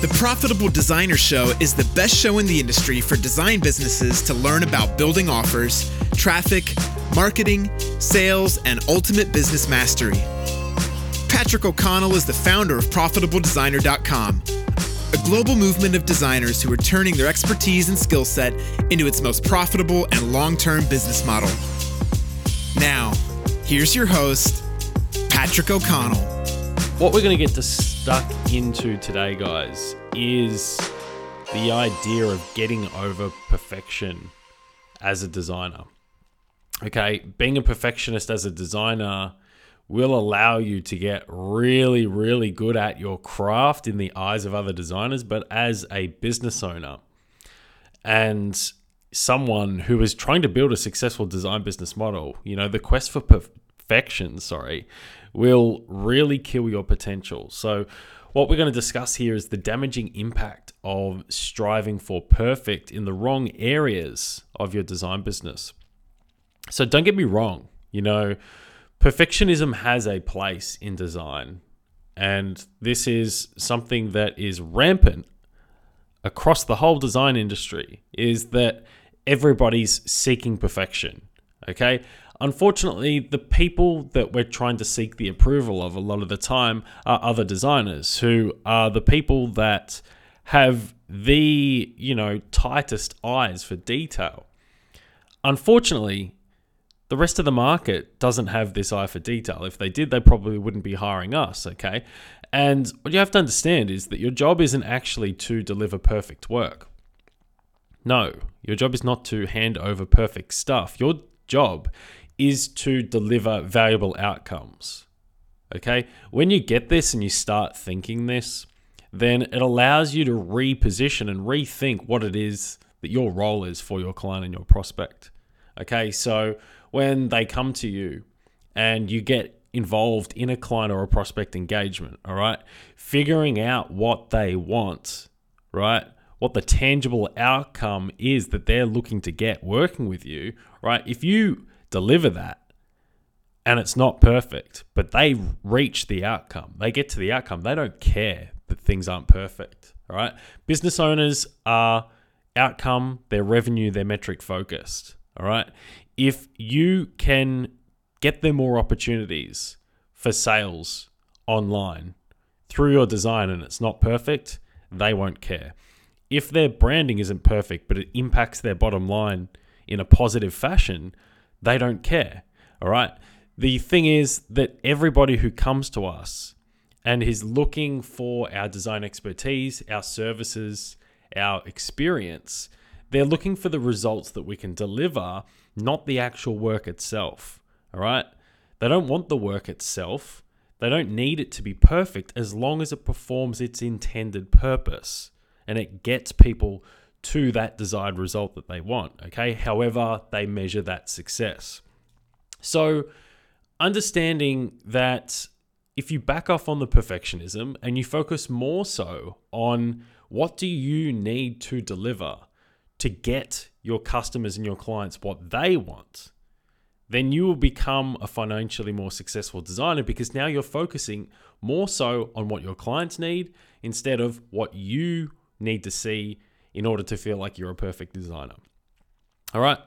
The Profitable Designer Show is the best show in the industry for design businesses to learn about building offers, traffic, marketing, sales, and ultimate business mastery. Patrick O'Connell is the founder of ProfitableDesigner.com, a global movement of designers who are turning their expertise and skill set into its most profitable and long term business model. Now, here's your host, Patrick O'Connell. What we're going to get to stuck into today, guys, is the idea of getting over perfection as a designer. Okay, being a perfectionist as a designer will allow you to get really, really good at your craft in the eyes of other designers, but as a business owner and someone who is trying to build a successful design business model, you know, the quest for perfection, sorry, will really kill your potential. So, what we're going to discuss here is the damaging impact of striving for perfect in the wrong areas of your design business. So, don't get me wrong, you know, perfectionism has a place in design, and this is something that is rampant across the whole design industry is that everybody's seeking perfection. Okay. Unfortunately, the people that we're trying to seek the approval of a lot of the time are other designers who are the people that have the, you know, tightest eyes for detail. Unfortunately, the rest of the market doesn't have this eye for detail. If they did, they probably wouldn't be hiring us, okay? And what you have to understand is that your job isn't actually to deliver perfect work. No, your job is not to hand over perfect stuff. Your job is to deliver valuable outcomes. Okay? When you get this and you start thinking this, then it allows you to reposition and rethink what it is that your role is for your client and your prospect. Okay? So when they come to you and you get involved in a client or a prospect engagement, all right? Figuring out what they want, right? What the tangible outcome is that they're looking to get working with you, right? If you deliver that and it's not perfect, but they reach the outcome. They get to the outcome. They don't care that things aren't perfect. All right. Business owners are outcome, their revenue, their metric focused. All right. If you can get them more opportunities for sales online through your design and it's not perfect, they won't care. If their branding isn't perfect, but it impacts their bottom line in a positive fashion, they don't care. All right. The thing is that everybody who comes to us and is looking for our design expertise, our services, our experience, they're looking for the results that we can deliver, not the actual work itself. All right. They don't want the work itself. They don't need it to be perfect as long as it performs its intended purpose and it gets people to that desired result that they want. Okay. However, they measure that success. So, understanding that if you back off on the perfectionism and you focus more so on what do you need to deliver to get your customers and your clients what they want, then you will become a financially more successful designer because now you're focusing more so on what your clients need instead of what you need to see in order to feel like you're a perfect designer. All right.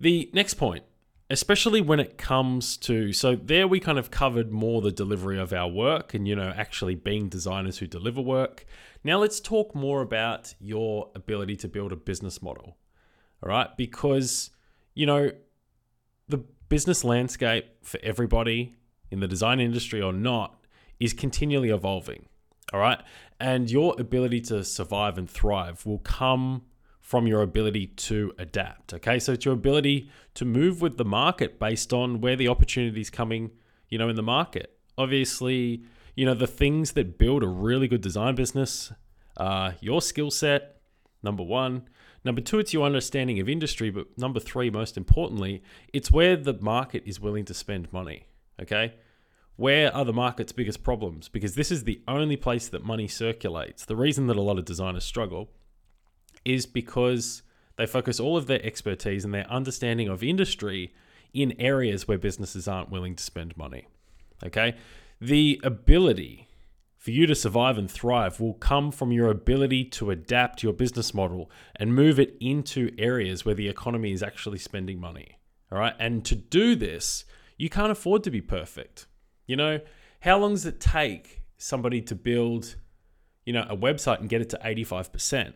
The next point, especially when it comes to so there we kind of covered more the delivery of our work and you know actually being designers who deliver work. Now let's talk more about your ability to build a business model. All right? Because you know the business landscape for everybody in the design industry or not is continually evolving. All right. And your ability to survive and thrive will come from your ability to adapt. Okay. So it's your ability to move with the market based on where the opportunity is coming, you know, in the market. Obviously, you know, the things that build a really good design business are your skill set, number one. Number two, it's your understanding of industry. But number three, most importantly, it's where the market is willing to spend money. Okay. Where are the market's biggest problems? Because this is the only place that money circulates. The reason that a lot of designers struggle is because they focus all of their expertise and their understanding of industry in areas where businesses aren't willing to spend money. Okay? The ability for you to survive and thrive will come from your ability to adapt your business model and move it into areas where the economy is actually spending money. All right. And to do this, you can't afford to be perfect. You know, how long does it take somebody to build, you know, a website and get it to 85%?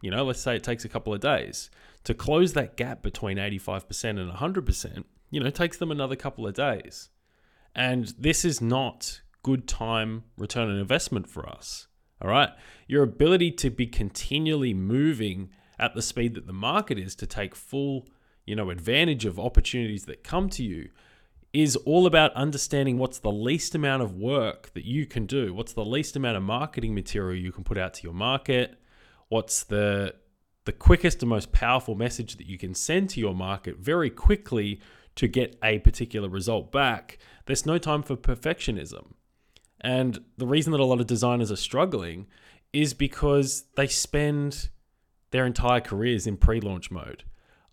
You know, let's say it takes a couple of days. To close that gap between 85% and 100%, you know, takes them another couple of days. And this is not good time return on investment for us. All right. Your ability to be continually moving at the speed that the market is to take full, you know, advantage of opportunities that come to you is all about understanding what's the least amount of work that you can do. What's the least amount of marketing material you can put out to your market? What's the the quickest and most powerful message that you can send to your market very quickly to get a particular result back? There's no time for perfectionism. And the reason that a lot of designers are struggling is because they spend their entire careers in pre launch mode.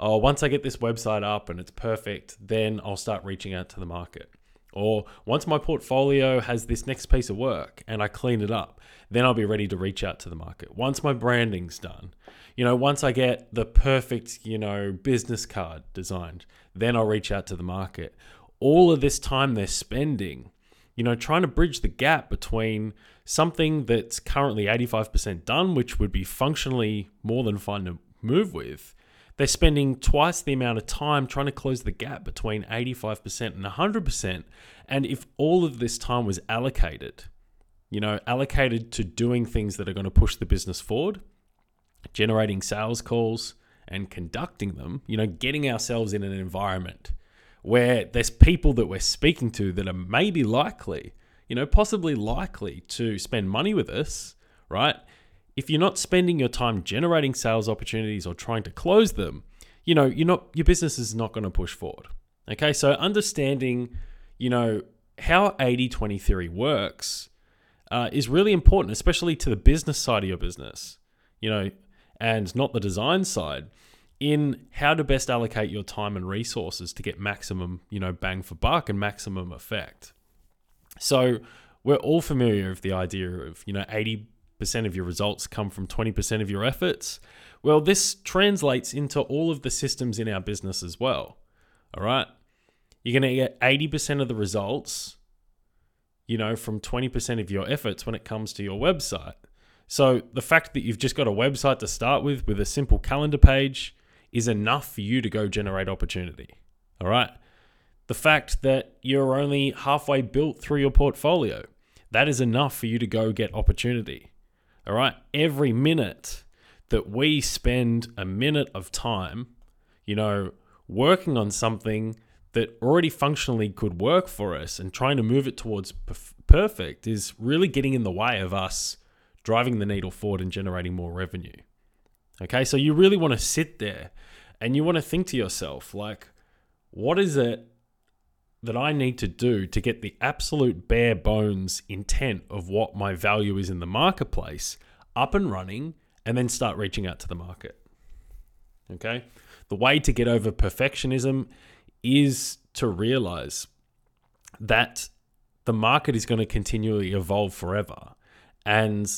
Oh, once I get this website up and it's perfect, then I'll start reaching out to the market. Or once my portfolio has this next piece of work and I clean it up, then I'll be ready to reach out to the market. Once my branding's done, you know, once I get the perfect, you know, business card designed, then I'll reach out to the market. All of this time they're spending you know, trying to bridge the gap between something that's currently 85% done, which would be functionally more than fine to move with. They're spending twice the amount of time trying to close the gap between 85% and 100%. And if all of this time was allocated, you know, allocated to doing things that are going to push the business forward, generating sales calls and conducting them, you know, getting ourselves in an environment where there's people that we're speaking to that are maybe likely, you know, possibly likely to spend money with us, right? If you're not spending your time generating sales opportunities or trying to close them, you know, you're not your business is not going to push forward. Okay? So understanding, you know, how 80/20 theory works uh, is really important, especially to the business side of your business, you know, and not the design side in how to best allocate your time and resources to get maximum, you know, bang for buck and maximum effect. So we're all familiar with the idea of, you know, 80% of your results come from 20% of your efforts. Well, this translates into all of the systems in our business as well. All right. You're going to get 80% of the results, you know, from 20% of your efforts when it comes to your website. So the fact that you've just got a website to start with, with a simple calendar page, is enough for you to go generate opportunity. All right. The fact that you're only halfway built through your portfolio, that is enough for you to go get opportunity. All right. Every minute that we spend a minute of time, you know, working on something that already functionally could work for us and trying to move it towards perfect is really getting in the way of us driving the needle forward and generating more revenue. Okay, so you really want to sit there and you want to think to yourself, like, what is it that I need to do to get the absolute bare bones intent of what my value is in the marketplace up and running and then start reaching out to the market? Okay, the way to get over perfectionism is to realize that the market is going to continually evolve forever. And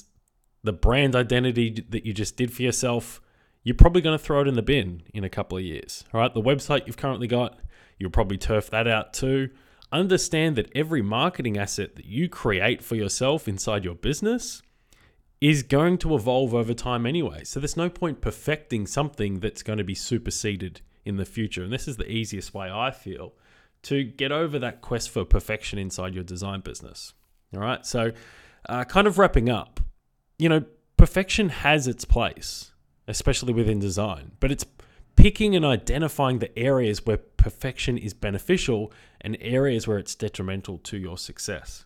the brand identity that you just did for yourself, you're probably going to throw it in the bin in a couple of years. All right, the website you've currently got, you'll probably turf that out too. Understand that every marketing asset that you create for yourself inside your business is going to evolve over time anyway. So there's no point perfecting something that's going to be superseded in the future. And this is the easiest way I feel to get over that quest for perfection inside your design business. All right, so uh, kind of wrapping up, you know, perfection has its place, especially within design, but it's picking and identifying the areas where perfection is beneficial and areas where it's detrimental to your success.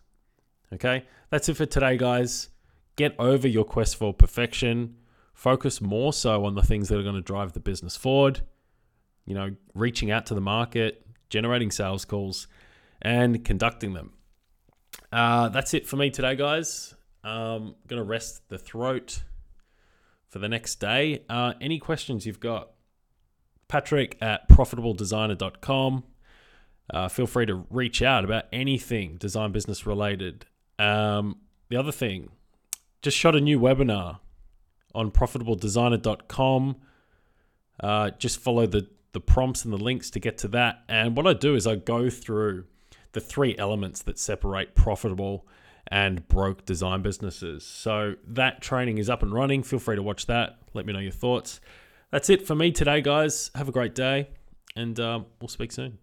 Okay, that's it for today, guys. Get over your quest for perfection. Focus more so on the things that are going to drive the business forward. You know, reaching out to the market, generating sales calls, and conducting them. Uh, that's it for me today, guys. Um, gonna rest the throat for the next day. Uh, any questions you've got? Patrick at profitabledesigner.com. Uh, feel free to reach out about anything design business related. Um, the other thing, just shot a new webinar on profitabledesigner.com. Uh, just follow the, the prompts and the links to get to that. And what I do is I go through the three elements that separate profitable and broke design businesses. So that training is up and running. Feel free to watch that. Let me know your thoughts. That's it for me today, guys. Have a great day, and um, we'll speak soon.